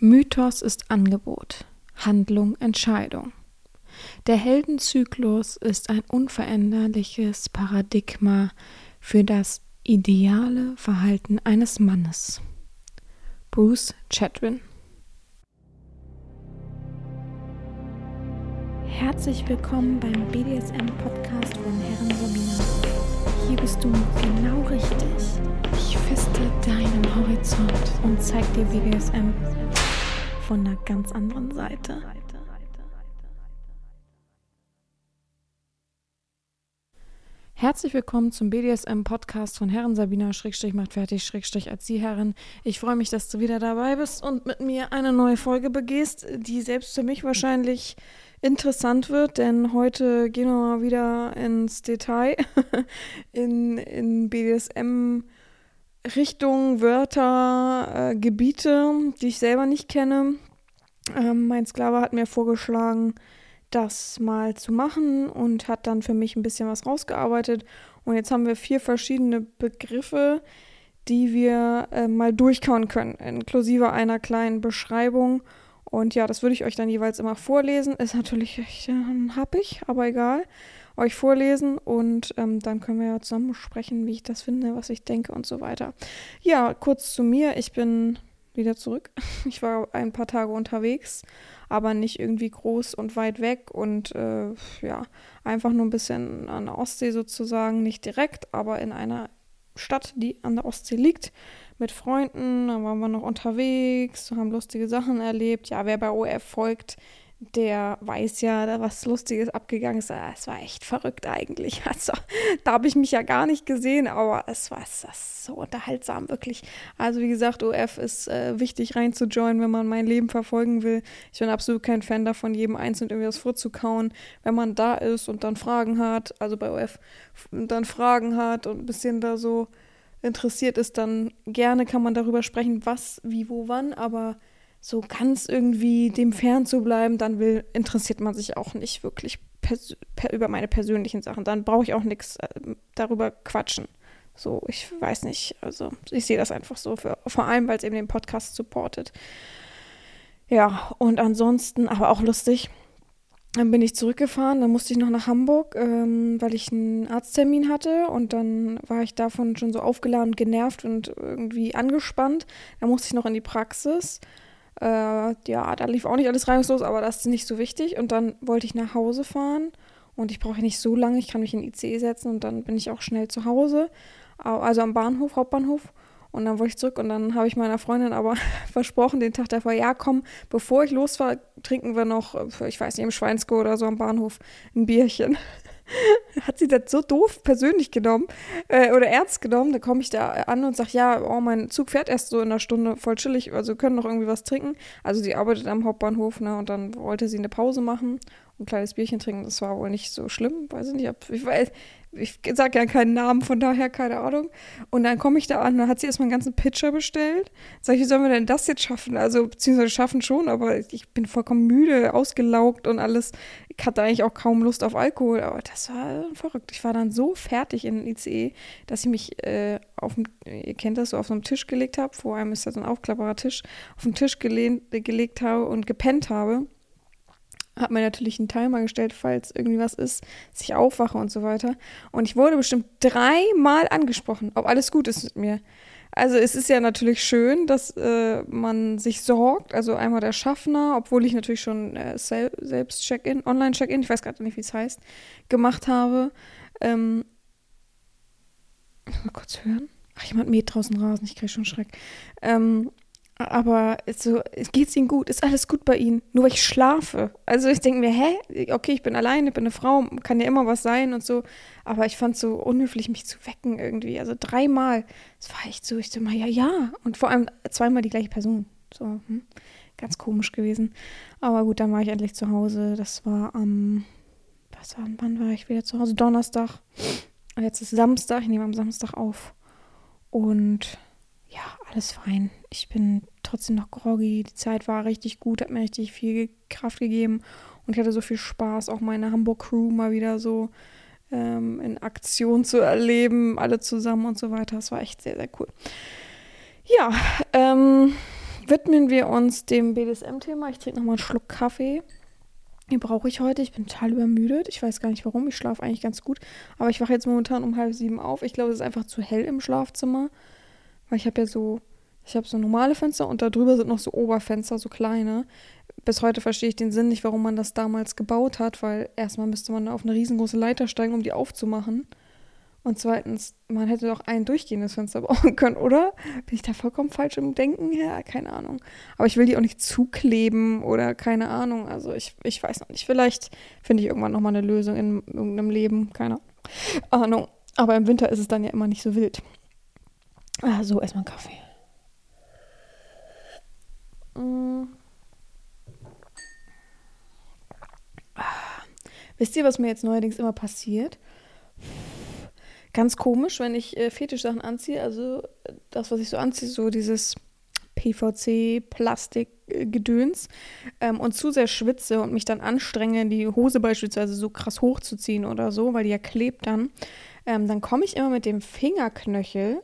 Mythos ist Angebot, Handlung Entscheidung. Der Heldenzyklus ist ein unveränderliches Paradigma für das ideale Verhalten eines Mannes. Bruce Chatwin Herzlich willkommen beim BDSM-Podcast von Herren Romina. Hier bist du genau richtig. Ich feste deinen Horizont und zeig dir BDSM von einer ganz anderen Seite. Herzlich willkommen zum BDSM-Podcast von Herren Sabina Schrägstrich macht fertig Schrägstrich als Sie Herren. Ich freue mich, dass du wieder dabei bist und mit mir eine neue Folge begehst, die selbst für mich wahrscheinlich interessant wird, denn heute gehen wir mal wieder ins Detail in, in BDSM Richtungen, Wörter, äh, Gebiete, die ich selber nicht kenne. Ähm, mein Sklave hat mir vorgeschlagen, das mal zu machen und hat dann für mich ein bisschen was rausgearbeitet. Und jetzt haben wir vier verschiedene Begriffe, die wir äh, mal durchkauen können, inklusive einer kleinen Beschreibung. Und ja, das würde ich euch dann jeweils immer vorlesen. Ist natürlich echt äh, happig, aber egal euch vorlesen und ähm, dann können wir ja zusammen sprechen, wie ich das finde, was ich denke und so weiter. Ja, kurz zu mir. Ich bin wieder zurück. Ich war ein paar Tage unterwegs, aber nicht irgendwie groß und weit weg und äh, ja, einfach nur ein bisschen an der Ostsee sozusagen, nicht direkt, aber in einer Stadt, die an der Ostsee liegt, mit Freunden. Da waren wir noch unterwegs, haben lustige Sachen erlebt. Ja, wer bei OF folgt, der weiß ja, da was Lustiges abgegangen ist. Es war echt verrückt eigentlich. Also, da habe ich mich ja gar nicht gesehen, aber es war es so unterhaltsam, wirklich. Also, wie gesagt, OF ist äh, wichtig reinzujoinen, wenn man mein Leben verfolgen will. Ich bin absolut kein Fan davon, jedem einzeln irgendwie was vorzukauen. Wenn man da ist und dann Fragen hat, also bei OF, dann Fragen hat und ein bisschen da so interessiert ist, dann gerne kann man darüber sprechen, was, wie, wo, wann, aber so ganz irgendwie dem fern zu bleiben, dann will, interessiert man sich auch nicht wirklich über meine persönlichen Sachen. Dann brauche ich auch nichts äh, darüber quatschen. So, ich weiß nicht. Also, ich sehe das einfach so, für, vor allem, weil es eben den Podcast supportet. Ja, und ansonsten, aber auch lustig. Dann bin ich zurückgefahren, dann musste ich noch nach Hamburg, ähm, weil ich einen Arzttermin hatte und dann war ich davon schon so aufgeladen, genervt und irgendwie angespannt. Dann musste ich noch in die Praxis äh, ja, da lief auch nicht alles reibungslos, aber das ist nicht so wichtig. Und dann wollte ich nach Hause fahren und ich brauche nicht so lange, ich kann mich in den ICE setzen und dann bin ich auch schnell zu Hause. Also am Bahnhof, Hauptbahnhof. Und dann wollte ich zurück und dann habe ich meiner Freundin aber versprochen, den Tag davor, ja komm, bevor ich losfahre, trinken wir noch, ich weiß nicht, im Schweinsko oder so am Bahnhof ein Bierchen. hat sie das so doof persönlich genommen äh, oder ernst genommen. Da komme ich da an und sage, ja, oh, mein Zug fährt erst so in einer Stunde, voll chillig, also können noch irgendwie was trinken. Also sie arbeitet am Hauptbahnhof, ne, und dann wollte sie eine Pause machen und ein kleines Bierchen trinken. Das war wohl nicht so schlimm, weiß ich nicht. Ich weiß, ich sage ja keinen Namen, von daher keine Ahnung. Und dann komme ich da an, dann hat sie erstmal einen ganzen Pitcher bestellt. Sag ich, wie sollen wir denn das jetzt schaffen? Also, beziehungsweise schaffen schon, aber ich bin vollkommen müde, ausgelaugt und alles. Ich hatte eigentlich auch kaum Lust auf Alkohol, aber das war verrückt. Ich war dann so fertig in den ICE, dass ich mich äh, auf ihr kennt das, so auf so einem Tisch gelegt habe. Vor allem ist da so ein aufklappbarer Tisch, auf den Tisch gelehnt, gelegt habe und gepennt habe habe mir natürlich einen Timer gestellt, falls irgendwie was ist, dass ich aufwache und so weiter. Und ich wurde bestimmt dreimal angesprochen, ob alles gut ist mit mir. Also es ist ja natürlich schön, dass äh, man sich sorgt. Also einmal der Schaffner, obwohl ich natürlich schon äh, sel selbst Check-in, Online-Check-in, ich weiß gerade nicht, wie es heißt, gemacht habe. Ähm, mal kurz hören. Ach, jemand mäht draußen Rasen, ich kriege schon Schreck. Ähm, aber so, geht's ihnen gut? Ist alles gut bei ihnen? Nur weil ich schlafe. Also ich denke mir, hä? Okay, ich bin alleine, bin eine Frau, kann ja immer was sein und so. Aber ich fand es so unhöflich, mich zu wecken irgendwie. Also dreimal. Das war echt so, ich so mal, ja, ja. Und vor allem zweimal die gleiche Person. So, hm? ganz komisch gewesen. Aber gut, dann war ich endlich zu Hause. Das war am, was war, wann war ich wieder zu Hause? Donnerstag. Und jetzt ist Samstag. Ich nehme am Samstag auf. Und ja, alles fein. Ich bin trotzdem noch groggy. Die Zeit war richtig gut, hat mir richtig viel Kraft gegeben und ich hatte so viel Spaß, auch meine Hamburg-Crew mal wieder so ähm, in Aktion zu erleben, alle zusammen und so weiter. Das war echt sehr, sehr cool. Ja, ähm, widmen wir uns dem BDSM-Thema. Ich trinke nochmal einen Schluck Kaffee. Den brauche ich heute. Ich bin total übermüdet. Ich weiß gar nicht warum. Ich schlafe eigentlich ganz gut. Aber ich wache jetzt momentan um halb sieben auf. Ich glaube, es ist einfach zu hell im Schlafzimmer. Weil ich habe ja so, ich habe so normale Fenster und da drüber sind noch so Oberfenster, so kleine. Bis heute verstehe ich den Sinn nicht, warum man das damals gebaut hat, weil erstmal müsste man auf eine riesengroße Leiter steigen, um die aufzumachen. Und zweitens, man hätte doch ein durchgehendes Fenster bauen können, oder? Bin ich da vollkommen falsch im Denken? Ja, keine Ahnung. Aber ich will die auch nicht zukleben oder keine Ahnung. Also ich, ich weiß noch nicht. Vielleicht finde ich irgendwann nochmal eine Lösung in irgendeinem Leben. Keine Ahnung. Aber im Winter ist es dann ja immer nicht so wild. Ah, so, erstmal einen Kaffee. Mm. Ah. Wisst ihr, was mir jetzt neuerdings immer passiert? ganz komisch, wenn ich äh, Fetischsachen anziehe. Also das, was ich so anziehe, so dieses PVC-Plastik-Gedöns ähm, und zu sehr schwitze und mich dann anstrenge, die Hose beispielsweise so krass hochzuziehen oder so, weil die ja klebt dann, ähm, dann komme ich immer mit dem Fingerknöchel,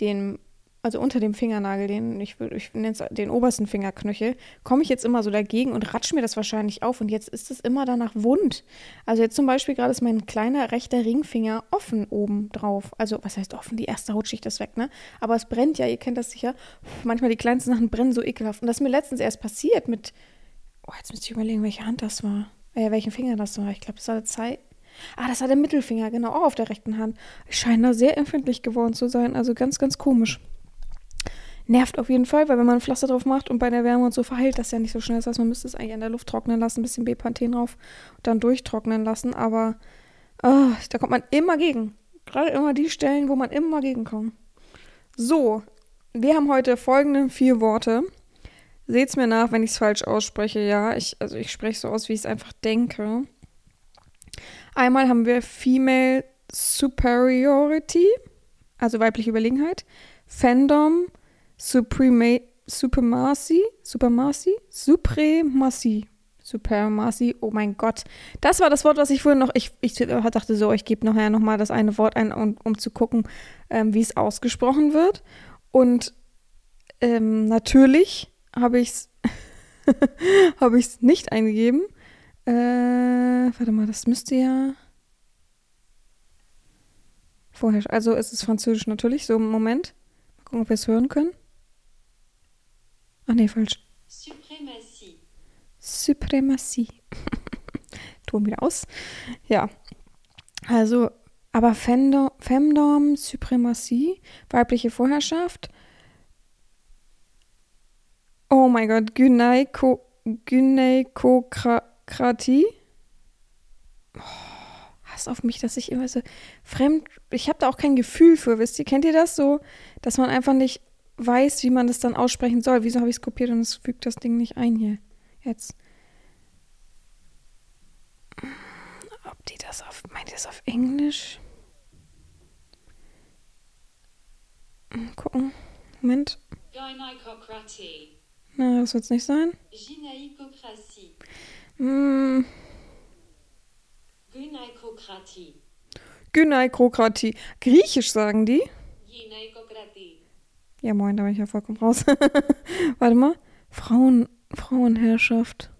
den also unter dem Fingernagel, den ich, ich nenne es den obersten Fingerknöchel, komme ich jetzt immer so dagegen und ratsch mir das wahrscheinlich auf und jetzt ist es immer danach wund. Also jetzt zum Beispiel gerade ist mein kleiner rechter Ringfinger offen oben drauf. Also was heißt offen? Die erste Hautschicht ist weg, ne? Aber es brennt ja, ihr kennt das sicher. Manchmal die kleinsten Sachen brennen so ekelhaft. Und das ist mir letztens erst passiert mit, oh, jetzt müsste ich überlegen, welche Hand das war. Äh, welchen Finger das war. Ich glaube, das war der Zeit. Ah, das war der Mittelfinger, genau, auch auf der rechten Hand. Ich scheine da sehr empfindlich geworden zu sein. Also ganz, ganz komisch. Nervt auf jeden Fall, weil wenn man ein Pflaster drauf macht und bei der Wärme und so verheilt das ja nicht so schnell. Das heißt, man müsste es eigentlich in der Luft trocknen lassen, ein bisschen Bepanthen drauf und dann durchtrocknen lassen. Aber oh, da kommt man immer gegen. Gerade immer die Stellen, wo man immer gegenkommt. So, wir haben heute folgende vier Worte. Seht's mir nach, wenn ich es falsch ausspreche. Ja, ich, also ich spreche so aus, wie ich es einfach denke. Einmal haben wir Female Superiority, also weibliche Überlegenheit. Fandom, Supreme, Supremacy, Supremacy, Supremacy, Supremacy, oh mein Gott. Das war das Wort, was ich vorhin noch, ich, ich dachte so, ich gebe nachher nochmal das eine Wort ein, um, um zu gucken, ähm, wie es ausgesprochen wird. Und ähm, natürlich habe ich es habe ich es nicht eingegeben. Äh, warte mal, das müsste ja vorher, also es ist Französisch natürlich, so im Moment. Mal gucken, ob wir es hören können. Ach nee, falsch. Suprematie. Suprematie. Ton wieder aus. Ja. Also, aber Femdom, Femdom Suprematie, weibliche Vorherrschaft. Oh mein Gott, Gynaiko, Gynäkokratie. Oh, Hass auf mich, dass ich immer so fremd. Ich habe da auch kein Gefühl für, wisst ihr? Kennt ihr das so? Dass man einfach nicht weiß, wie man das dann aussprechen soll. Wieso habe ich es kopiert und es fügt das Ding nicht ein hier? Jetzt. Ob die das auf. Meint ihr das auf Englisch? Gucken. Moment. Na, das wird es nicht sein. Gynäkokratie. Hm. Gynäkokratie. Gynäkokratie. Griechisch sagen die. Gynäkokratie. Ja, moin, da bin ich ja vollkommen raus. Warte mal. Frauen, Frauenherrschaft.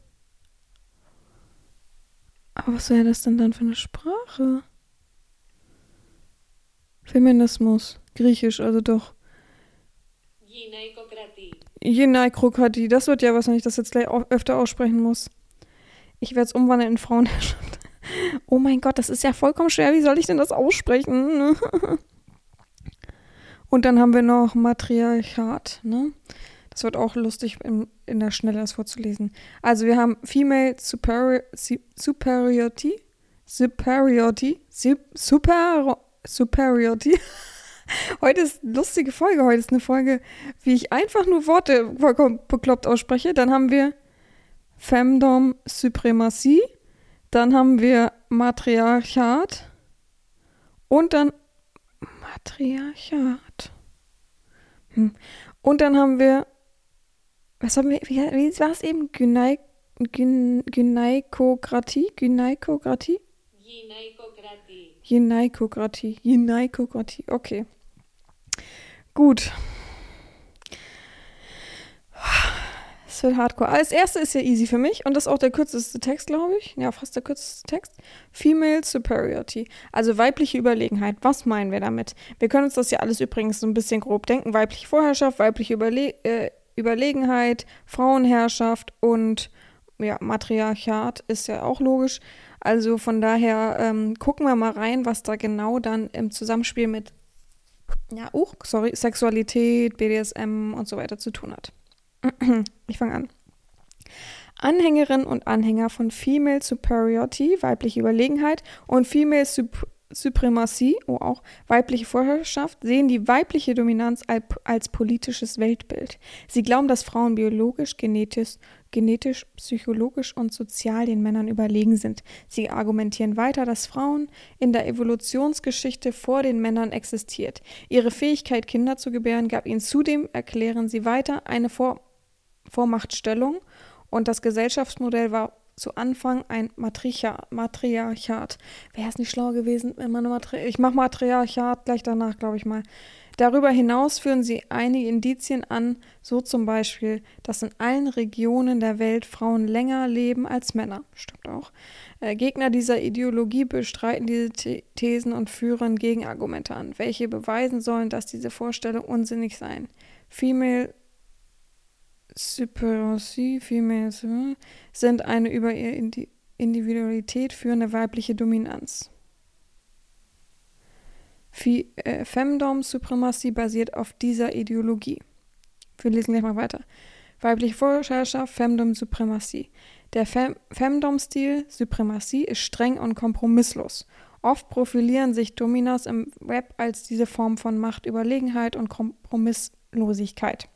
Aber was wäre das denn dann für eine Sprache? Feminismus. Griechisch, also doch. Jenaikokratie. Das wird ja was, wenn ich das jetzt gleich öfter aussprechen muss. Ich werde es umwandeln in Frauenherrschaft. Oh mein Gott, das ist ja vollkommen schwer. Wie soll ich denn das aussprechen? Und dann haben wir noch Matriarchat, ne? Das wird auch lustig in, in der Schnelle das vorzulesen. Also wir haben Female Superior, Superiority, Superiority, Super, Superiority. Heute ist eine lustige Folge. Heute ist eine Folge, wie ich einfach nur Worte vollkommen bekloppt ausspreche. Dann haben wir Femdom Supremacy. Dann haben wir Matriarchat. Und dann Matriarchat. Hm. Und dann haben wir, was haben wir, wie, wie war es eben? Gynaik, Gyn, Gynaikokratie? Gynaikokratie? Gynaikokratie. Gynaikokratie. Gynaikokratie. Okay. Gut. Wird hardcore. Als erste ist ja easy für mich und das ist auch der kürzeste Text, glaube ich. Ja, fast der kürzeste Text. Female Superiority, also weibliche Überlegenheit. Was meinen wir damit? Wir können uns das ja alles übrigens so ein bisschen grob denken. Weibliche Vorherrschaft, weibliche Überle äh, Überlegenheit, Frauenherrschaft und ja, Matriarchat ist ja auch logisch. Also von daher ähm, gucken wir mal rein, was da genau dann im Zusammenspiel mit ja, uh, sorry, Sexualität, BDSM und so weiter zu tun hat. Ich fange an. Anhängerinnen und Anhänger von Female Superiority, weibliche Überlegenheit, und Female Sup Supremacy, oh auch weibliche Vorherrschaft, sehen die weibliche Dominanz als, politisches Weltbild. Sie glauben, dass Frauen biologisch, genetisch, genetisch, psychologisch und sozial den Männern überlegen sind. Sie argumentieren weiter, dass Frauen in der Evolutionsgeschichte vor den Männern existiert. Ihre Fähigkeit, Kinder zu gebären, gab ihnen zudem, erklären sie weiter, eine vor Vormachtstellung und das Gesellschaftsmodell war zu Anfang ein Matriarchat. Matriarchat. Wäre es nicht schlau gewesen, wenn man Matri Ich mache Matriarchat gleich danach, glaube ich mal. Darüber hinaus führen sie einige Indizien an, so zum Beispiel, dass in allen Regionen der Welt Frauen länger leben als Männer. Stimmt auch. Äh, Gegner dieser Ideologie bestreiten diese Thesen und führen Gegenargumente an, welche beweisen sollen, dass diese Vorstellungen unsinnig seien. Female Supremacy, Female sind eine über ihre Individualität führende weibliche Dominanz. Äh, Femdom Supremacy basiert auf dieser Ideologie. Wir lesen gleich mal weiter. Weibliche Vorherrschaft, Femdom Supremacy. Der Fem Femdom-Stil Supremacy ist streng und kompromisslos. Oft profilieren sich Dominas im Web als diese Form von Machtüberlegenheit und Kompromisslosigkeit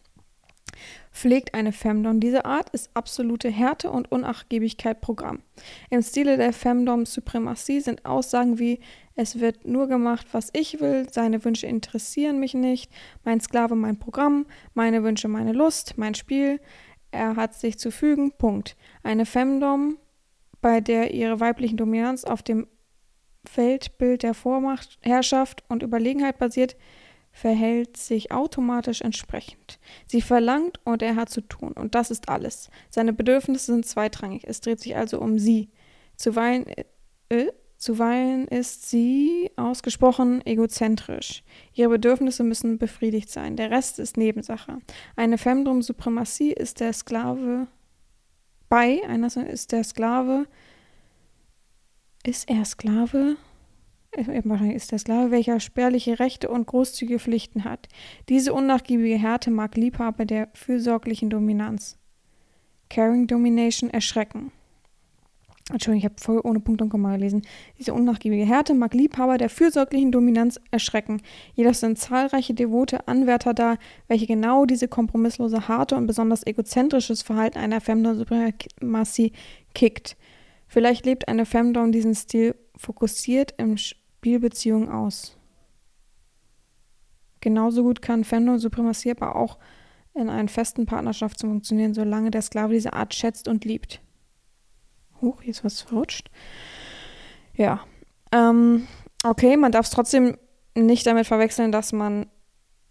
pflegt eine Femdom diese Art, ist absolute Härte und Unnachgiebigkeit Programm. Im Stile der Femdom Supremacy sind Aussagen wie es wird nur gemacht, was ich will, seine Wünsche interessieren mich nicht, mein Sklave mein Programm, meine Wünsche meine Lust, mein Spiel, er hat sich zu fügen, Punkt. Eine Femdom, bei der ihre weiblichen Dominanz auf dem Weltbild der Vormacht, Herrschaft und Überlegenheit basiert, verhält sich automatisch entsprechend. Sie verlangt und er hat zu tun und das ist alles. Seine Bedürfnisse sind zweitrangig. Es dreht sich also um sie. Zuweilen, äh, zuweilen ist sie ausgesprochen egozentrisch. Ihre Bedürfnisse müssen befriedigt sein. Der Rest ist Nebensache. Eine Femdom-Suprematie ist der Sklave bei, einer ist der Sklave, ist er Sklave? Wahrscheinlich ist der Sklave, welcher spärliche Rechte und großzügige Pflichten hat. Diese unnachgiebige Härte mag Liebhaber der fürsorglichen Dominanz. Caring Domination erschrecken. Entschuldigung, ich habe voll ohne Punkt und Komma gelesen. Diese unnachgiebige Härte mag Liebhaber der fürsorglichen Dominanz erschrecken. Jedoch sind zahlreiche devote Anwärter da, welche genau diese kompromisslose, harte und besonders egozentrisches Verhalten einer Femdom Supremacy kickt. Vielleicht lebt eine Femdom diesen Stil fokussiert im Spielbeziehung aus. Genauso gut kann Fandom-Suprematie aber auch in einer festen Partnerschaft funktionieren, solange der Sklave diese Art schätzt und liebt. Huch, hier ist was verrutscht. Ja. Ähm, okay, man darf es trotzdem nicht damit verwechseln, dass man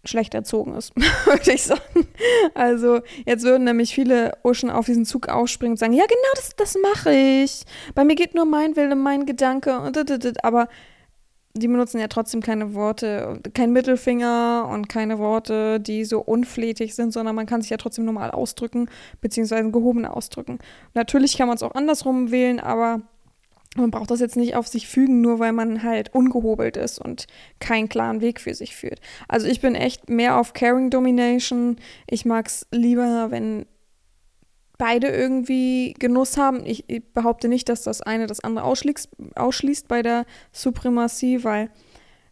schlecht erzogen ist, würde ich sagen. Also jetzt würden nämlich viele Uschen auf diesen Zug aufspringen und sagen, ja genau, das, das mache ich. Bei mir geht nur mein Wille, mein Gedanke. Aber die benutzen ja trotzdem keine Worte, kein Mittelfinger und keine Worte, die so unflätig sind, sondern man kann sich ja trotzdem normal ausdrücken, beziehungsweise gehoben ausdrücken. Natürlich kann man es auch andersrum wählen, aber man braucht das jetzt nicht auf sich fügen, nur weil man halt ungehobelt ist und keinen klaren Weg für sich führt. Also ich bin echt mehr auf Caring Domination. Ich mag es lieber, wenn beide irgendwie Genuss haben. Ich, ich, behaupte nicht, dass das eine das andere ausschließt, ausschließt bei der Suprematie, weil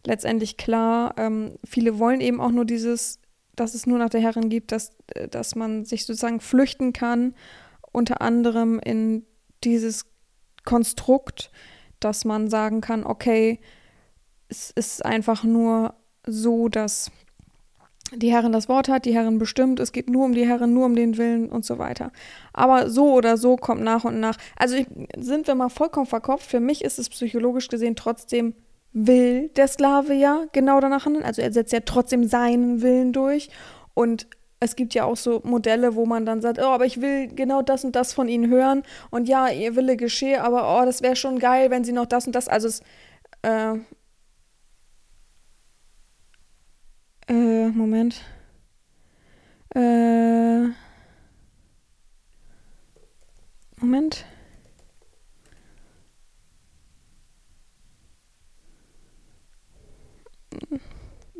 letztendlich klar, ähm, viele wollen eben auch nur dieses, dass es nur nach der Herrin gibt, dass, äh, dass man sich sozusagen flüchten kann, unter anderem in dieses Konstrukt, dass man sagen kann, okay, es ist einfach nur so, dass die Herrin das Wort hat, die Herrin bestimmt, es geht nur um die Herrin, nur um den Willen und so weiter. Aber so oder so kommt nach und nach. Also ich, sind wir mal vollkommen verkopft. Für mich ist es psychologisch gesehen trotzdem will der Sklave ja genau danach handeln. Also er setzt ja trotzdem seinen Willen durch. Und es gibt ja auch so Modelle, wo man dann sagt, oh, aber ich will genau das und das von ihnen hören und ja, ihr Wille geschehe, aber oh, das wäre schon geil, wenn sie noch das und das, also es, äh, äh, Moment, äh, Moment.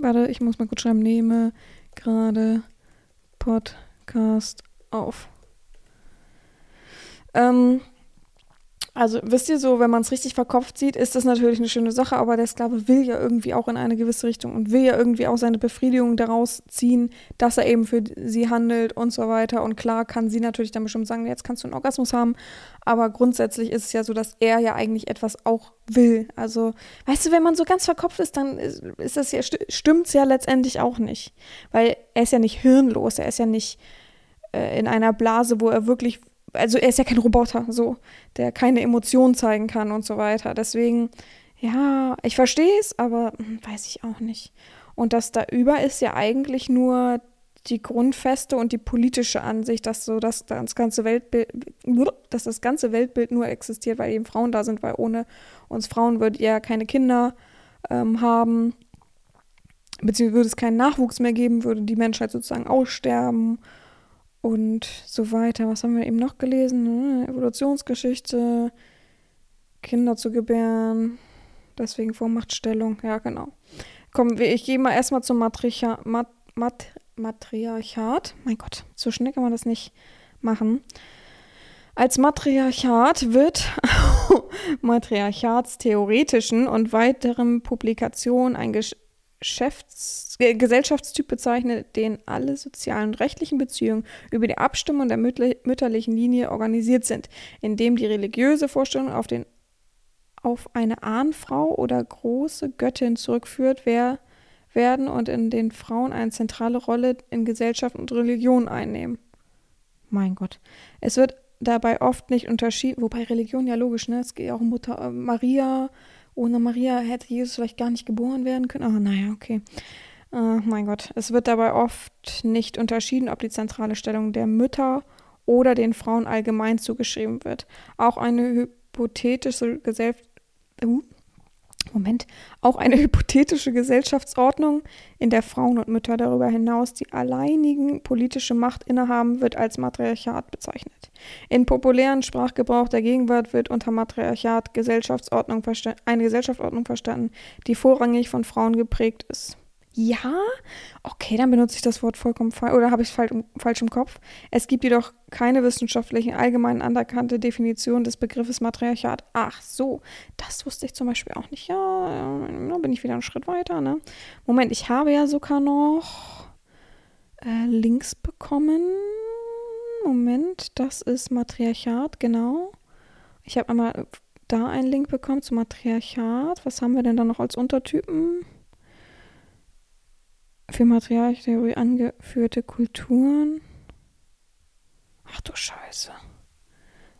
Warte, ich muss mal kurz schreiben. Nehme gerade Podcast auf. Ähm, also wisst ihr so, wenn man es richtig verkopft sieht, ist das natürlich eine schöne Sache, aber der Sklave will ja irgendwie auch in eine gewisse Richtung und will ja irgendwie auch seine Befriedigung daraus ziehen, dass er eben für sie handelt und so weiter. Und klar kann sie natürlich dann bestimmt sagen, jetzt kannst du einen Orgasmus haben, aber grundsätzlich ist es ja so, dass er ja eigentlich etwas auch will. Also, weißt du, wenn man so ganz verkopft ist, dann ist, ist das ja, stimmt es ja letztendlich auch nicht. Weil er ist ja nicht hirnlos, er ist ja nicht äh, in einer Blase, wo er wirklich also er ist ja kein Roboter, so, der keine Emotionen zeigen kann und so weiter. Deswegen, ja, ich verstehe es, aber hm, weiß ich auch nicht. Und das da über ist ja eigentlich nur die grundfeste und die politische Ansicht, dass so dass das ganze Weltbild, dass das ganze Weltbild nur existiert, weil eben Frauen da sind, weil ohne uns Frauen würdet ihr keine Kinder ähm, haben, beziehungsweise würde es keinen Nachwuchs mehr geben, würde die Menschheit sozusagen aussterben und so weiter. Was haben wir eben noch gelesen? Hm, Evolutionsgeschichte, Kinder zu gebären, deswegen Vormachtstellung, ja genau. Komm, ich gehe mal erstmal zum Matricha Mat Mat Matriarchat. Mein Gott, so schnell kann man das nicht machen. Als Matriarchat wird matriarchatstheoretischen und weiteren Publikationen ein Geschäfts äh, Gesellschaftstyp bezeichnet, den alle sozialen und rechtlichen Beziehungen über die Abstimmung der mütterlichen Linie organisiert sind, indem die religiöse Vorstellung auf, den, auf eine Ahnfrau oder große Göttin zurückführt wer, werden und in den Frauen eine zentrale Rolle in Gesellschaft und Religion einnehmen. Mein Gott. Es wird dabei oft nicht unterschieden, wobei Religion ja logisch, ne? Es geht ja auch um Mutter äh, Maria, ohne Maria hätte Jesus vielleicht gar nicht geboren werden können. Aber naja, okay. Uh, mein Gott. Es wird dabei oft nicht unterschieden, ob die zentrale Stellung der Mütter oder den Frauen allgemein zugeschrieben wird. Auch eine hypothetische Gesellschaft. Moment, auch eine hypothetische Gesellschaftsordnung, in der Frauen und Mütter darüber hinaus die alleinigen politische Macht innehaben, wird als Matriarchat bezeichnet. In populären Sprachgebrauch der Gegenwart wird unter Matriarchat Gesellschaftsordnung eine Gesellschaftsordnung verstanden, die vorrangig von Frauen geprägt ist. Ja, okay, dann benutze ich das Wort vollkommen falsch oder habe ich es falsch, im Kopf. Es gibt jedoch keine wissenschaftlichen allgemein anerkannte Definition des Begriffes Matriarchat. Ach so, das wusste ich zum Beispiel auch nicht. Ja, da bin ich wieder einen Schritt weiter. Ne? Moment, ich habe ja sogar noch äh, Links bekommen. Moment, das ist Matriarchat, genau. Ich habe einmal da einen Link bekommen zu Matriarchat. Was haben wir denn da noch als Untertypen? Für Materialtheorie angeführte Kulturen. Ach du Scheiße.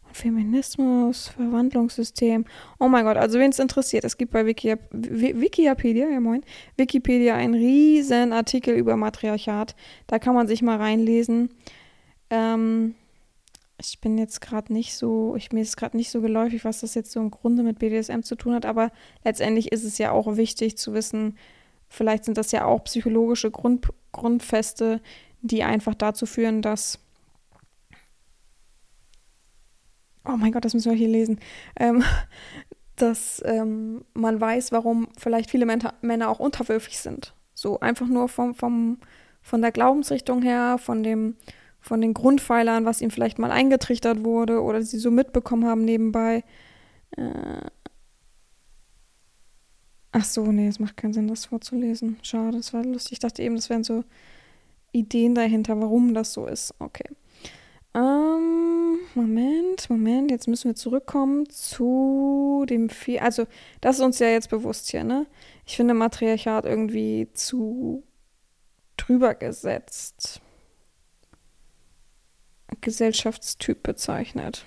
Und Feminismus, Verwandlungssystem. Oh mein Gott, also wen es interessiert, es gibt bei Wikia, Wikipedia, ja moin, Wikipedia einen riesen Artikel über Matriarchat. Da kann man sich mal reinlesen. Ähm, ich bin jetzt gerade nicht so, ich, mir ist gerade nicht so geläufig, was das jetzt so im Grunde mit BDSM zu tun hat, aber letztendlich ist es ja auch wichtig zu wissen, Vielleicht sind das ja auch psychologische Grund, Grundfeste, die einfach dazu führen, dass. Oh mein Gott, das müssen wir hier lesen. Ähm, dass ähm, man weiß, warum vielleicht viele Männer auch unterwürfig sind. So einfach nur vom, vom, von der Glaubensrichtung her, von dem, von den Grundpfeilern, was ihnen vielleicht mal eingetrichtert wurde oder sie so mitbekommen haben nebenbei. Äh, Ach so, nee, es macht keinen Sinn, das vorzulesen. Schade, das war lustig. Ich dachte eben, das wären so Ideen dahinter, warum das so ist. Okay. Ähm, Moment, Moment, jetzt müssen wir zurückkommen zu dem Vier. Also, das ist uns ja jetzt bewusst hier, ne? Ich finde Matriarchat irgendwie zu drüber gesetzt. Gesellschaftstyp bezeichnet.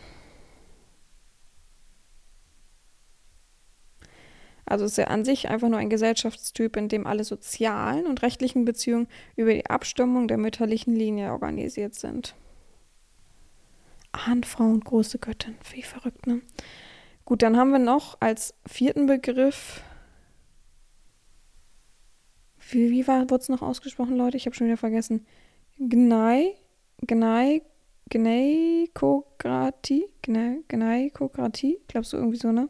Also ist er an sich einfach nur ein Gesellschaftstyp, in dem alle sozialen und rechtlichen Beziehungen über die Abstimmung der mütterlichen Linie organisiert sind. Ahnfrau und große Göttin, wie verrückt, ne? Gut, dann haben wir noch als vierten Begriff. Wie, wie wurde es noch ausgesprochen, Leute? Ich habe schon wieder vergessen. Gnei, Gnei, Gneikokratie, Gneikokratie, glaubst du irgendwie so, ne?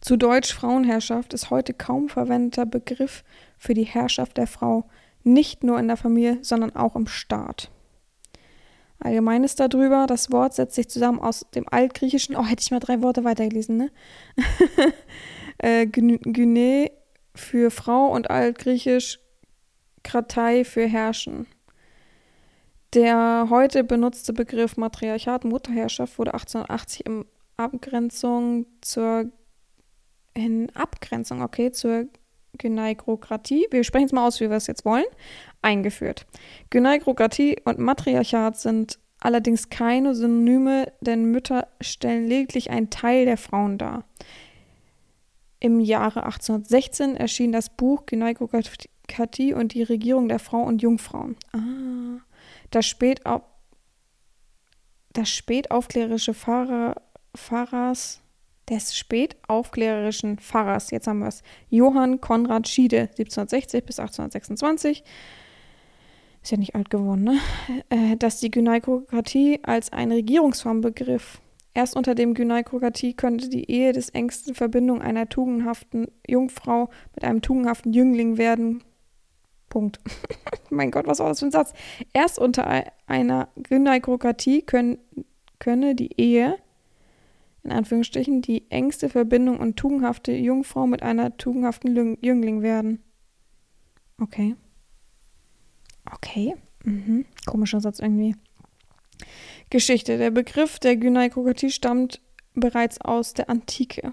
Zu Deutsch Frauenherrschaft ist heute kaum verwendeter Begriff für die Herrschaft der Frau, nicht nur in der Familie, sondern auch im Staat. Allgemeines darüber, das Wort setzt sich zusammen aus dem Altgriechischen, oh, hätte ich mal drei Worte weitergelesen, ne? äh, Gyne für Frau und Altgriechisch Kratei für Herrschen. Der heute benutzte Begriff Matriarchat, Mutterherrschaft, wurde 1880 in Abgrenzung zur in Abgrenzung, okay, zur Gynaikokratie, wir sprechen es mal aus, wie wir es jetzt wollen, eingeführt. Gynaikokratie und Matriarchat sind allerdings keine Synonyme, denn Mütter stellen lediglich einen Teil der Frauen dar. Im Jahre 1816 erschien das Buch Gynaikokratie und die Regierung der Frau und Jungfrauen. Ah, das, spätau das spätaufklärerische Pfarrer, Pfarrers des spätaufklärerischen Pfarrers, jetzt haben wir es, Johann Konrad Schiede, 1760 bis 1826, ist ja nicht alt geworden, ne? Äh, dass die Gynäkokratie als eine Regierungsform begriff. Erst unter dem Gynäkokratie könnte die Ehe des engsten Verbindung einer tugendhaften Jungfrau mit einem tugendhaften Jüngling werden. Punkt. mein Gott, was war das für ein Satz? Erst unter einer Gynäkokratie können, könne die Ehe in Anführungsstrichen, die engste Verbindung und tugendhafte Jungfrau mit einer tugendhaften Jüngling werden. Okay. Okay. Mhm. Komischer Satz irgendwie. Geschichte. Der Begriff der Gynäkokratie stammt bereits aus der Antike,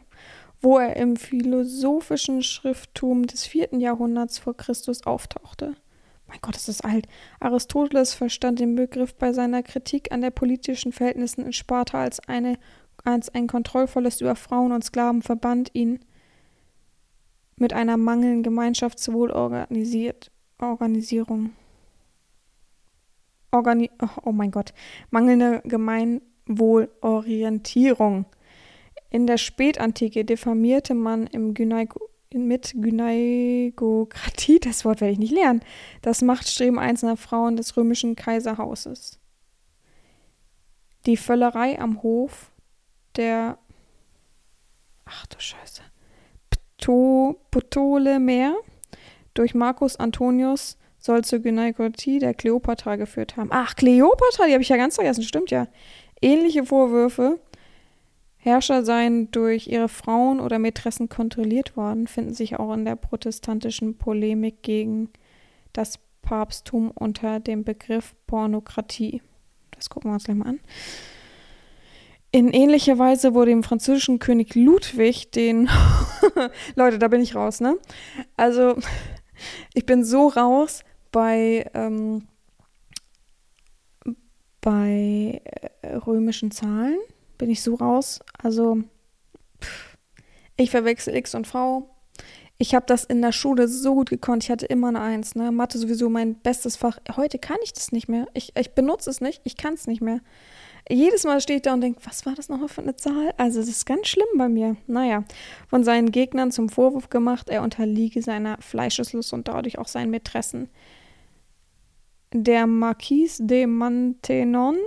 wo er im philosophischen Schrifttum des vierten Jahrhunderts vor Christus auftauchte. Mein Gott, ist das alt. Aristoteles verstand den Begriff bei seiner Kritik an der politischen Verhältnissen in Sparta als eine als ein Kontrollverlust über Frauen und Sklaven verband ihn mit einer mangelnden Gemeinschaftswohlorganisierung. Organi oh mein Gott, mangelnde Gemeinwohlorientierung. In der Spätantike diffamierte man im Gynaiko mit Gynäkokratie, das Wort werde ich nicht lernen, das Machtstreben einzelner Frauen des römischen Kaiserhauses. Die Völlerei am Hof der, ach du Scheiße, Ptolemäer durch Marcus Antonius soll zur Gynäkotie der Kleopatra geführt haben. Ach, Kleopatra, die habe ich ja ganz vergessen, stimmt ja. Ähnliche Vorwürfe, Herrscher seien durch ihre Frauen oder Mätressen kontrolliert worden, finden sich auch in der protestantischen Polemik gegen das Papsttum unter dem Begriff Pornokratie. Das gucken wir uns gleich mal an. In ähnlicher Weise wurde dem französischen König Ludwig den. Leute, da bin ich raus, ne? Also, ich bin so raus bei, ähm, bei äh, römischen Zahlen. Bin ich so raus. Also, ich verwechsel X und V. Ich habe das in der Schule so gut gekonnt. Ich hatte immer eine Eins. Ne? Mathe sowieso mein bestes Fach. Heute kann ich das nicht mehr. Ich, ich benutze es nicht. Ich kann es nicht mehr jedes Mal stehe ich da und denke, was war das nochmal für eine Zahl? Also das ist ganz schlimm bei mir. Naja, von seinen Gegnern zum Vorwurf gemacht, er unterliege seiner Fleischeslust und dadurch auch seinen Mätressen. Der Marquise de Maintenon,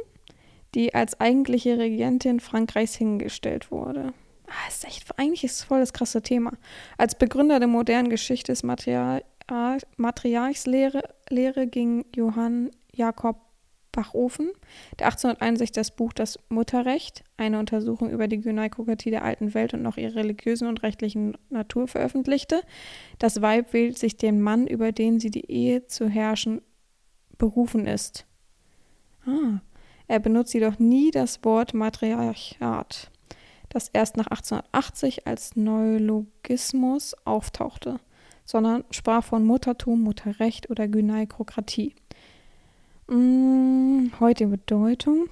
die als eigentliche Regentin Frankreichs hingestellt wurde. Ah, ist echt, eigentlich ist es voll das krasse Thema. Als Begründer der modernen Geschichte des Material, Materialslehre Lehre ging Johann Jakob Bachofen, der 1861 das Buch Das Mutterrecht, eine Untersuchung über die Gynäkokratie der alten Welt und noch ihre religiösen und rechtlichen Natur veröffentlichte. Das Weib wählt sich den Mann, über den sie die Ehe zu herrschen berufen ist. Ah, er benutzt jedoch nie das Wort Matriarchat, das erst nach 1880 als Neologismus auftauchte, sondern sprach von Muttertum, Mutterrecht oder Gynäkokratie. Hm, heute Bedeutung.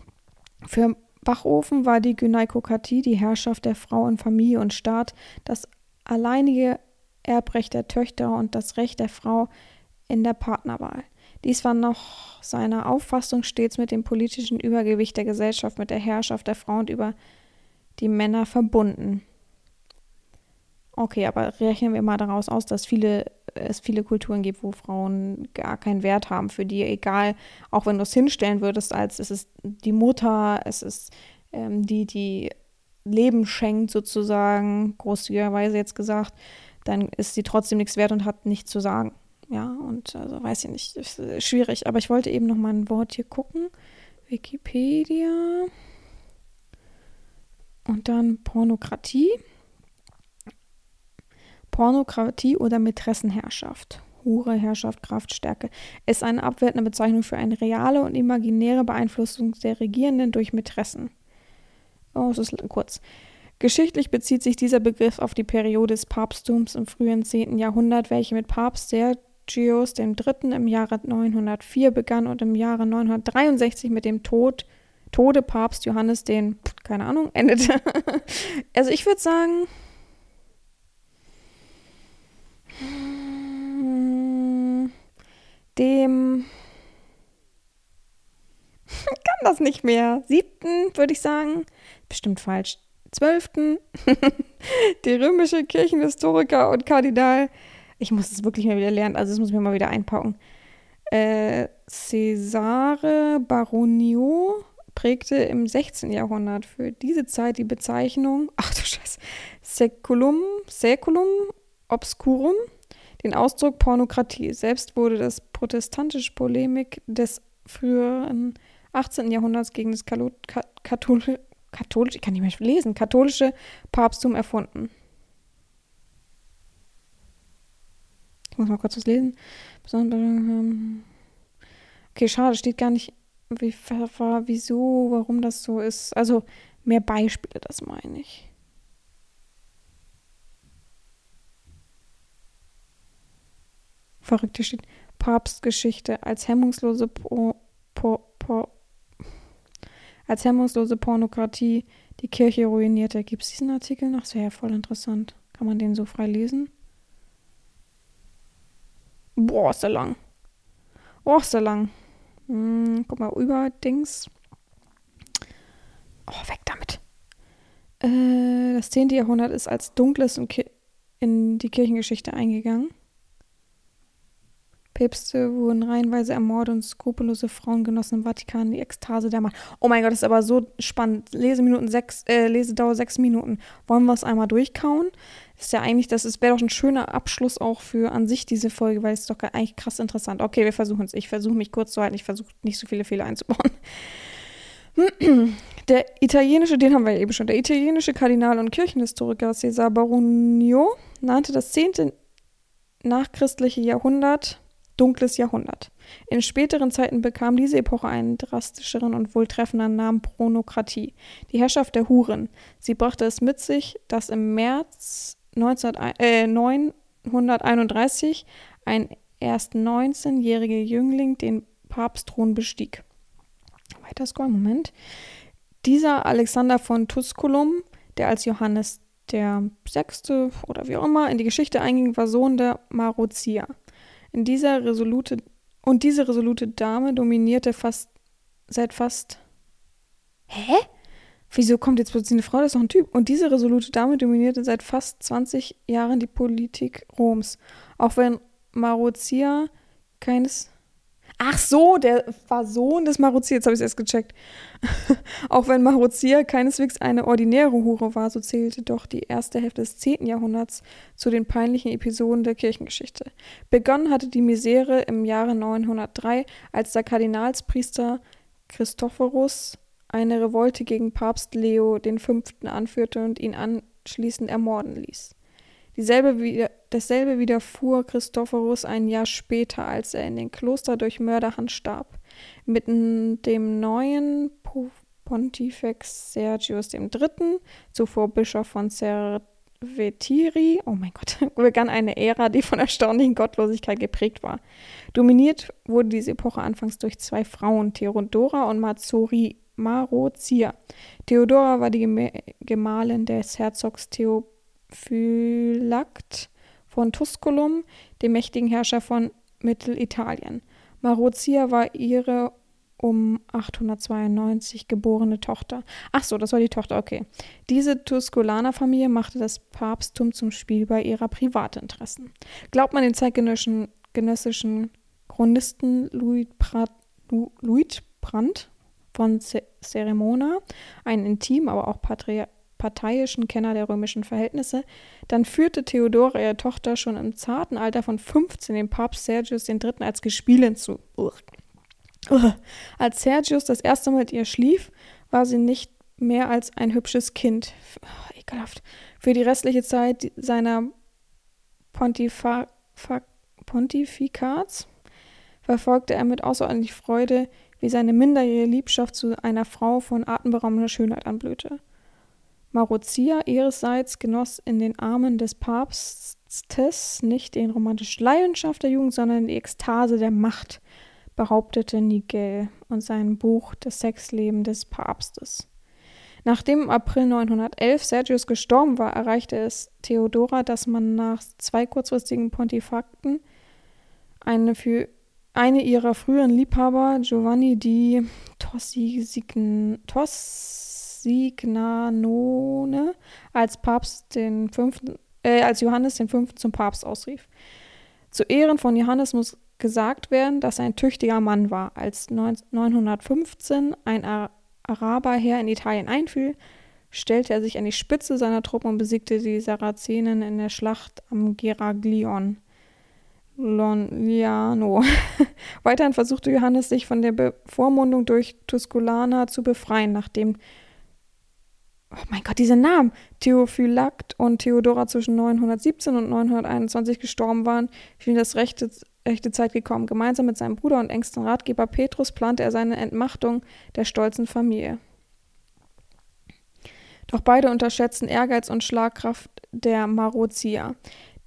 Für Bachofen war die Gynäkokratie die Herrschaft der Frau in Familie und Staat, das alleinige Erbrecht der Töchter und das Recht der Frau in der Partnerwahl. Dies war noch seiner Auffassung stets mit dem politischen Übergewicht der Gesellschaft, mit der Herrschaft der Frau und über die Männer verbunden. Okay, aber rechnen wir mal daraus aus, dass viele, es viele Kulturen gibt, wo Frauen gar keinen Wert haben für die, egal, auch wenn du es hinstellen würdest, als es ist die Mutter, es ist ähm, die, die Leben schenkt, sozusagen, großzügigerweise jetzt gesagt, dann ist sie trotzdem nichts wert und hat nichts zu sagen. Ja, und also weiß ich nicht, ist schwierig. Aber ich wollte eben noch mal ein Wort hier gucken. Wikipedia. Und dann Pornokratie. Pornokratie oder Mätressenherrschaft. Hure, Herrschaft, Kraft, Stärke ist eine abwertende Bezeichnung für eine reale und imaginäre Beeinflussung der Regierenden durch Mätressen. Oh, es ist kurz. Geschichtlich bezieht sich dieser Begriff auf die Periode des Papsttums im frühen 10. Jahrhundert, welche mit Papst Sergius III. im Jahre 904 begann und im Jahre 963 mit dem Tod, Tode Papst Johannes den, keine Ahnung, endete. also ich würde sagen, dem kann das nicht mehr. Siebten, würde ich sagen. Bestimmt falsch. Zwölften. Der römische Kirchenhistoriker und Kardinal. Ich muss es wirklich mal wieder lernen, also das muss ich mir mal wieder einpacken. Äh, Cesare Baronio prägte im 16. Jahrhundert für diese Zeit die Bezeichnung, ach du Scheiße, Seculum, Seculum Obscurum, den Ausdruck Pornokratie. Selbst wurde das protestantische Polemik des früheren 18. Jahrhunderts gegen das katholische, katholisch, ich kann nicht mehr lesen, katholische Papsttum erfunden. Ich muss mal kurz was lesen. Okay, schade, steht gar nicht, wie, wieso, warum das so ist. Also mehr Beispiele, das meine ich. Verrückt, hier steht Papstgeschichte als hemmungslose po, po, po, als hemmungslose Pornokratie die Kirche ruinierte. Gibt es diesen Artikel noch? Ja voll interessant. Kann man den so frei lesen? Boah, ist der lang. Boah, ist der lang. Hm, guck mal, über Dings. Oh, weg damit. Äh, das 10. Jahrhundert ist als dunkles in die Kirchengeschichte eingegangen. Päpste wurden reihenweise ermordet und skrupellose Frauen genossen im Vatikan die Ekstase der Macht. Oh mein Gott, das ist aber so spannend. Leseminuten sechs, äh, Lesedauer sechs Minuten. Wollen wir es einmal durchkauen? Ist ja eigentlich, das wäre doch ein schöner Abschluss auch für an sich diese Folge, weil es doch eigentlich krass interessant. Okay, wir versuchen es. Ich versuche mich kurz zu halten. Ich versuche nicht so viele Fehler einzubauen. Der italienische, den haben wir ja eben schon, der italienische Kardinal und Kirchenhistoriker Cesar Baronio nannte das zehnte nachchristliche Jahrhundert dunkles Jahrhundert. In späteren Zeiten bekam diese Epoche einen drastischeren und wohltreffenden Namen Pornokratie, die Herrschaft der Huren. Sie brachte es mit sich, dass im März 19, äh, 931 ein erst 19-jähriger Jüngling den Papstthron bestieg. Weiter scrollen, Moment. Dieser Alexander von Tusculum, der als Johannes der Sechste oder wie auch immer in die Geschichte einging, war Sohn der Marozia. In dieser resolute und diese resolute Dame dominierte fast seit fast Hä? Wieso kommt jetzt plötzlich eine Frau? Das ist doch ein Typ. Und diese resolute Dame dominierte seit fast 20 Jahren die Politik Roms. Auch wenn Marozia keines Ach so, der war Sohn des Marozia, jetzt habe ich es erst gecheckt. Auch wenn Marozia keineswegs eine ordinäre Hure war, so zählte doch die erste Hälfte des 10. Jahrhunderts zu den peinlichen Episoden der Kirchengeschichte. Begonnen hatte die Misere im Jahre 903, als der Kardinalspriester Christophorus eine Revolte gegen Papst Leo V. anführte und ihn anschließend ermorden ließ. Dieselbe, dasselbe widerfuhr Christophorus ein Jahr später, als er in den Kloster durch Mörderhand starb. Mit dem neuen Pontifex Sergius III., zuvor Bischof von Cervetiri, oh mein Gott, begann eine Ära, die von erstaunlichen Gottlosigkeit geprägt war. Dominiert wurde diese Epoche anfangs durch zwei Frauen, Theodora und Mazori, Marozia. Theodora war die Gemahlin des Herzogs Theo Theophylakt von Tusculum, dem mächtigen Herrscher von Mittelitalien. Marozia war ihre um 892 geborene Tochter. Ach so, das war die Tochter, okay. Diese Tusculaner-Familie machte das Papsttum zum Spiel bei ihrer Privatinteressen. Glaubt man den zeitgenössischen Chronisten Luit, Brandt von Ceremona, einen intim, aber auch parteiischen Kenner der römischen Verhältnisse, dann führte Theodora ihre Tochter schon im zarten Alter von 15 dem Papst Sergius III. als Gespielin zu. Als Sergius das erste Mal mit ihr schlief, war sie nicht mehr als ein hübsches Kind. Oh, ekelhaft. Für die restliche Zeit seiner Pontifa Pontifikats verfolgte er mit außerordentlich Freude, wie seine minderjährige Liebschaft zu einer Frau von atemberaubender Schönheit anblühte. Marozia ihrerseits genoss in den Armen des Papstes nicht den romantische Leidenschaft der Jugend, sondern die Ekstase der Macht, behauptete Nigel und sein Buch Das Sexleben des Papstes. Nachdem im April 911 Sergius gestorben war, erreichte es Theodora, dass man nach zwei kurzfristigen Pontifakten eine für eine ihrer früheren Liebhaber, Giovanni di Tossignanone, als Papst den fünften, äh, als Johannes den Fünften zum Papst ausrief. Zu Ehren von Johannes muss gesagt werden, dass er ein tüchtiger Mann war. Als 915 ein Araberheer in Italien einfiel, stellte er sich an die Spitze seiner Truppen und besiegte die Sarazenen in der Schlacht am Geraglion. Loniano. Weiterhin versuchte Johannes sich von der Bevormundung durch Tusculana zu befreien, nachdem oh mein Gott, diese Namen, Theophylakt und Theodora zwischen 917 und 921 gestorben waren, schien das rechte, rechte Zeit gekommen. Gemeinsam mit seinem Bruder und engsten Ratgeber Petrus plante er seine Entmachtung der stolzen Familie. Doch beide unterschätzten Ehrgeiz und Schlagkraft der Marozia.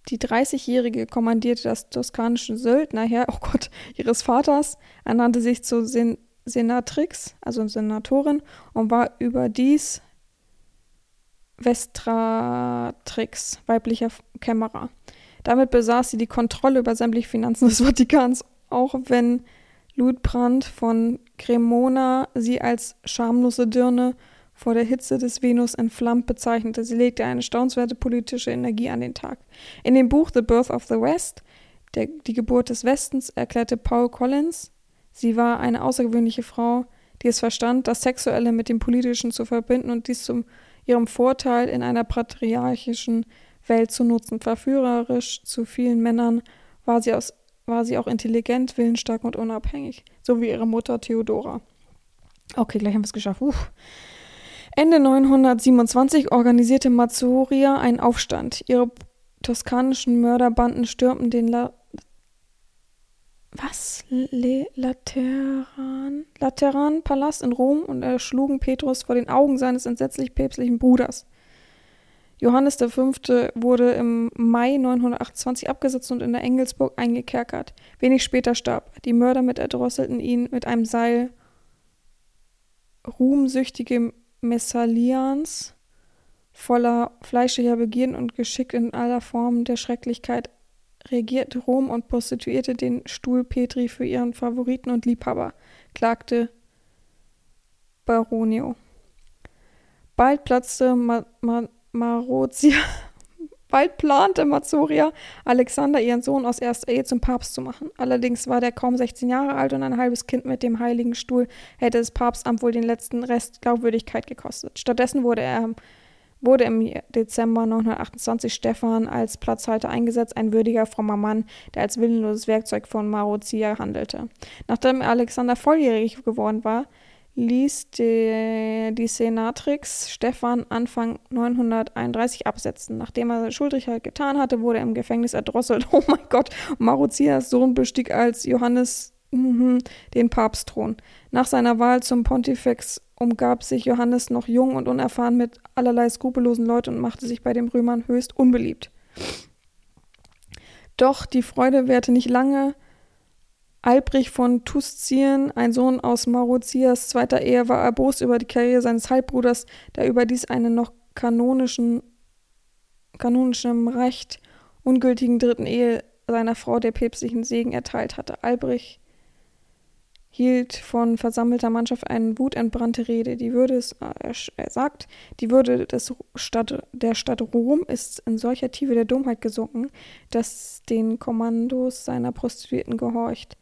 Die 30-Jährige kommandierte das toskanische Söldnerheer, oh Gott, ihres Vaters, ernannte sich zur Sen Senatrix, also Senatorin, und war überdies Vestratrix, weiblicher Kämmerer. Damit besaß sie die Kontrolle über sämtliche Finanzen des Vatikans, auch wenn Ludbrand von Cremona sie als schamlose Dirne vor der Hitze des Venus entflammt bezeichnete. Sie legte eine staunenswerte politische Energie an den Tag. In dem Buch The Birth of the West, der, die Geburt des Westens, erklärte Paul Collins, sie war eine außergewöhnliche Frau, die es verstand, das Sexuelle mit dem Politischen zu verbinden und dies zu ihrem Vorteil in einer patriarchischen Welt zu nutzen. Verführerisch zu vielen Männern war sie, aus, war sie auch intelligent, willensstark und unabhängig, so wie ihre Mutter Theodora. Okay, gleich haben wir es geschafft. Uff. Ende 927 organisierte Mazzoria einen Aufstand. Ihre toskanischen Mörderbanden stürmten den La was? Le Lateran? Lateranpalast in Rom und erschlugen Petrus vor den Augen seines entsetzlich päpstlichen Bruders. Johannes V. wurde im Mai 928 abgesetzt und in der Engelsburg eingekerkert. Wenig später starb. Die Mörder mit erdrosselten ihn mit einem Seil. Ruhmsüchtige Messalians, voller fleischlicher Begierden und geschickt in aller Form der Schrecklichkeit, regierte Rom und prostituierte den Stuhl Petri für ihren Favoriten und Liebhaber, klagte Baronio. Bald platzte Ma Ma Marozia Bald plante Mazoria, Alexander, ihren Sohn aus erster Ehe zum Papst zu machen. Allerdings war der kaum 16 Jahre alt und ein halbes Kind mit dem Heiligen Stuhl hätte das Papstamt wohl den letzten Rest Glaubwürdigkeit gekostet. Stattdessen wurde er wurde im Dezember 928 Stephan als Platzhalter eingesetzt, ein würdiger, frommer Mann, der als willenloses Werkzeug von Marozia handelte. Nachdem Alexander volljährig geworden war, ließ die, die Senatrix Stephan Anfang 931 absetzen. Nachdem er Schuldigkeit getan hatte, wurde er im Gefängnis erdrosselt. Oh mein Gott, Maruzias Sohn bestieg als Johannes mm, den Papstthron. Nach seiner Wahl zum Pontifex umgab sich Johannes noch jung und unerfahren mit allerlei skrupellosen Leuten und machte sich bei den Römern höchst unbeliebt. Doch die Freude währte nicht lange, Albrich von Tuscien, ein Sohn aus Marozias zweiter Ehe, war erbost über die Karriere seines Halbbruders, der überdies einen noch kanonischen kanonischem Recht ungültigen dritten Ehe seiner Frau der päpstlichen Segen erteilt hatte. Albrecht hielt von versammelter Mannschaft eine wutentbrannte Rede. Die Würde ist, äh, er sagt, die Würde des Stadt, der Stadt Rom ist in solcher Tiefe der Dummheit gesunken, dass den Kommandos seiner Prostituierten gehorcht.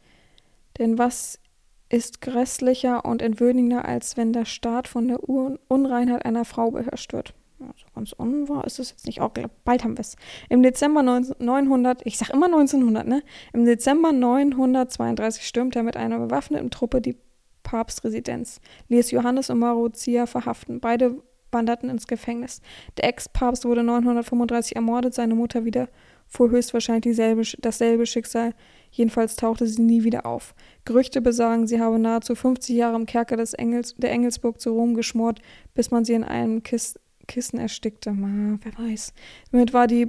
Denn was ist grässlicher und entwürdigender, als wenn der Staat von der Unreinheit einer Frau beherrscht wird? Also ganz unwahr ist es jetzt nicht auch. Bald haben wir es. Im Dezember 900, ich sag immer 1900, ne? Im Dezember 932 stürmte er mit einer bewaffneten Truppe die Papstresidenz, ließ Johannes und Marozia verhaften. Beide wanderten ins Gefängnis. Der Ex-Papst wurde 935 ermordet, seine Mutter wieder fuhr höchstwahrscheinlich dieselbe, dasselbe Schicksal. Jedenfalls tauchte sie nie wieder auf. Gerüchte besagen, sie habe nahezu 50 Jahre im Kerker des Engels, der Engelsburg zu Rom geschmort, bis man sie in einem Kist Kissen erstickte. Ma, wer weiß. Damit war die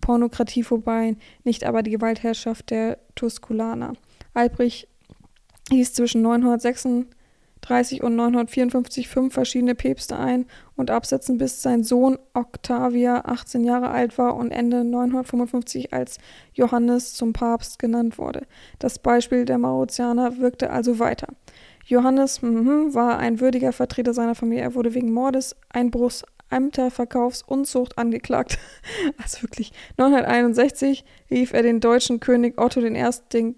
Pornokratie vorbei, nicht aber die Gewaltherrschaft der Tusculaner. Albrecht hieß zwischen 936 und 954 fünf verschiedene Päpste ein und absetzen, bis sein Sohn Octavia 18 Jahre alt war und Ende 955 als Johannes zum Papst genannt wurde. Das Beispiel der Mauritianer wirkte also weiter. Johannes mm, war ein würdiger Vertreter seiner Familie. Er wurde wegen Mordes, Einbruchs, Ämterverkaufsunzucht angeklagt. Also wirklich, 961 rief er den deutschen König Otto I. den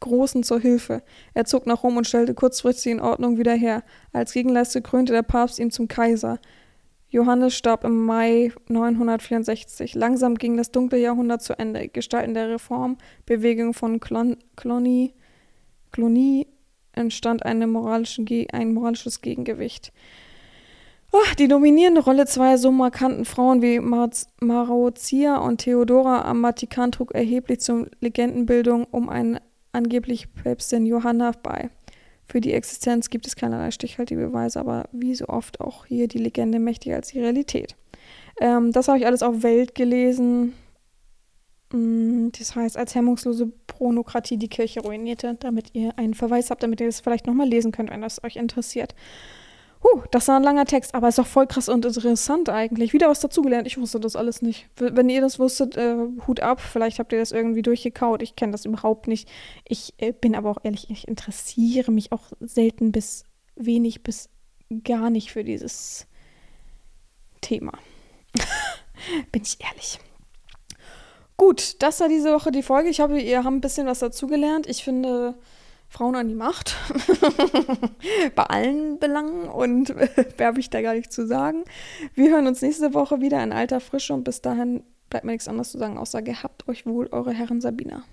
Großen zur Hilfe. Er zog nach Rom und stellte kurzfristig in Ordnung wieder her. Als Gegenleistung krönte der Papst ihn zum Kaiser. Johannes starb im Mai 964. Langsam ging das dunkle Jahrhundert zu Ende. Gestalten der Reformbewegung von Klonie, Klonie entstand moralische, ein moralisches Gegengewicht. Oh, die dominierende Rolle zweier so markanten Frauen wie Mar Marozia und Theodora am Vatikan trug erheblich zur Legendenbildung um eine angeblich Päpstin Johanna bei. Für die Existenz gibt es keinerlei stichhaltige Beweise, aber wie so oft auch hier die Legende mächtiger als die Realität. Ähm, das habe ich alles auf Welt gelesen. Mm, das heißt, als hemmungslose Pornokratie die Kirche ruinierte, damit ihr einen Verweis habt, damit ihr das vielleicht nochmal lesen könnt, wenn das euch interessiert. Huh, das war ein langer Text, aber ist doch voll krass und interessant eigentlich. Wieder was dazugelernt. Ich wusste das alles nicht. Wenn ihr das wusstet, äh, Hut ab. Vielleicht habt ihr das irgendwie durchgekaut. Ich kenne das überhaupt nicht. Ich äh, bin aber auch ehrlich, ich interessiere mich auch selten bis wenig bis gar nicht für dieses Thema. bin ich ehrlich. Gut, das war diese Woche die Folge. Ich hoffe, ihr habt ein bisschen was dazugelernt. Ich finde Frauen an die Macht. Bei allen Belangen und mehr habe ich da gar nicht zu sagen. Wir hören uns nächste Woche wieder in alter Frische und bis dahin bleibt mir nichts anderes zu sagen, außer gehabt euch wohl, eure Herren Sabina.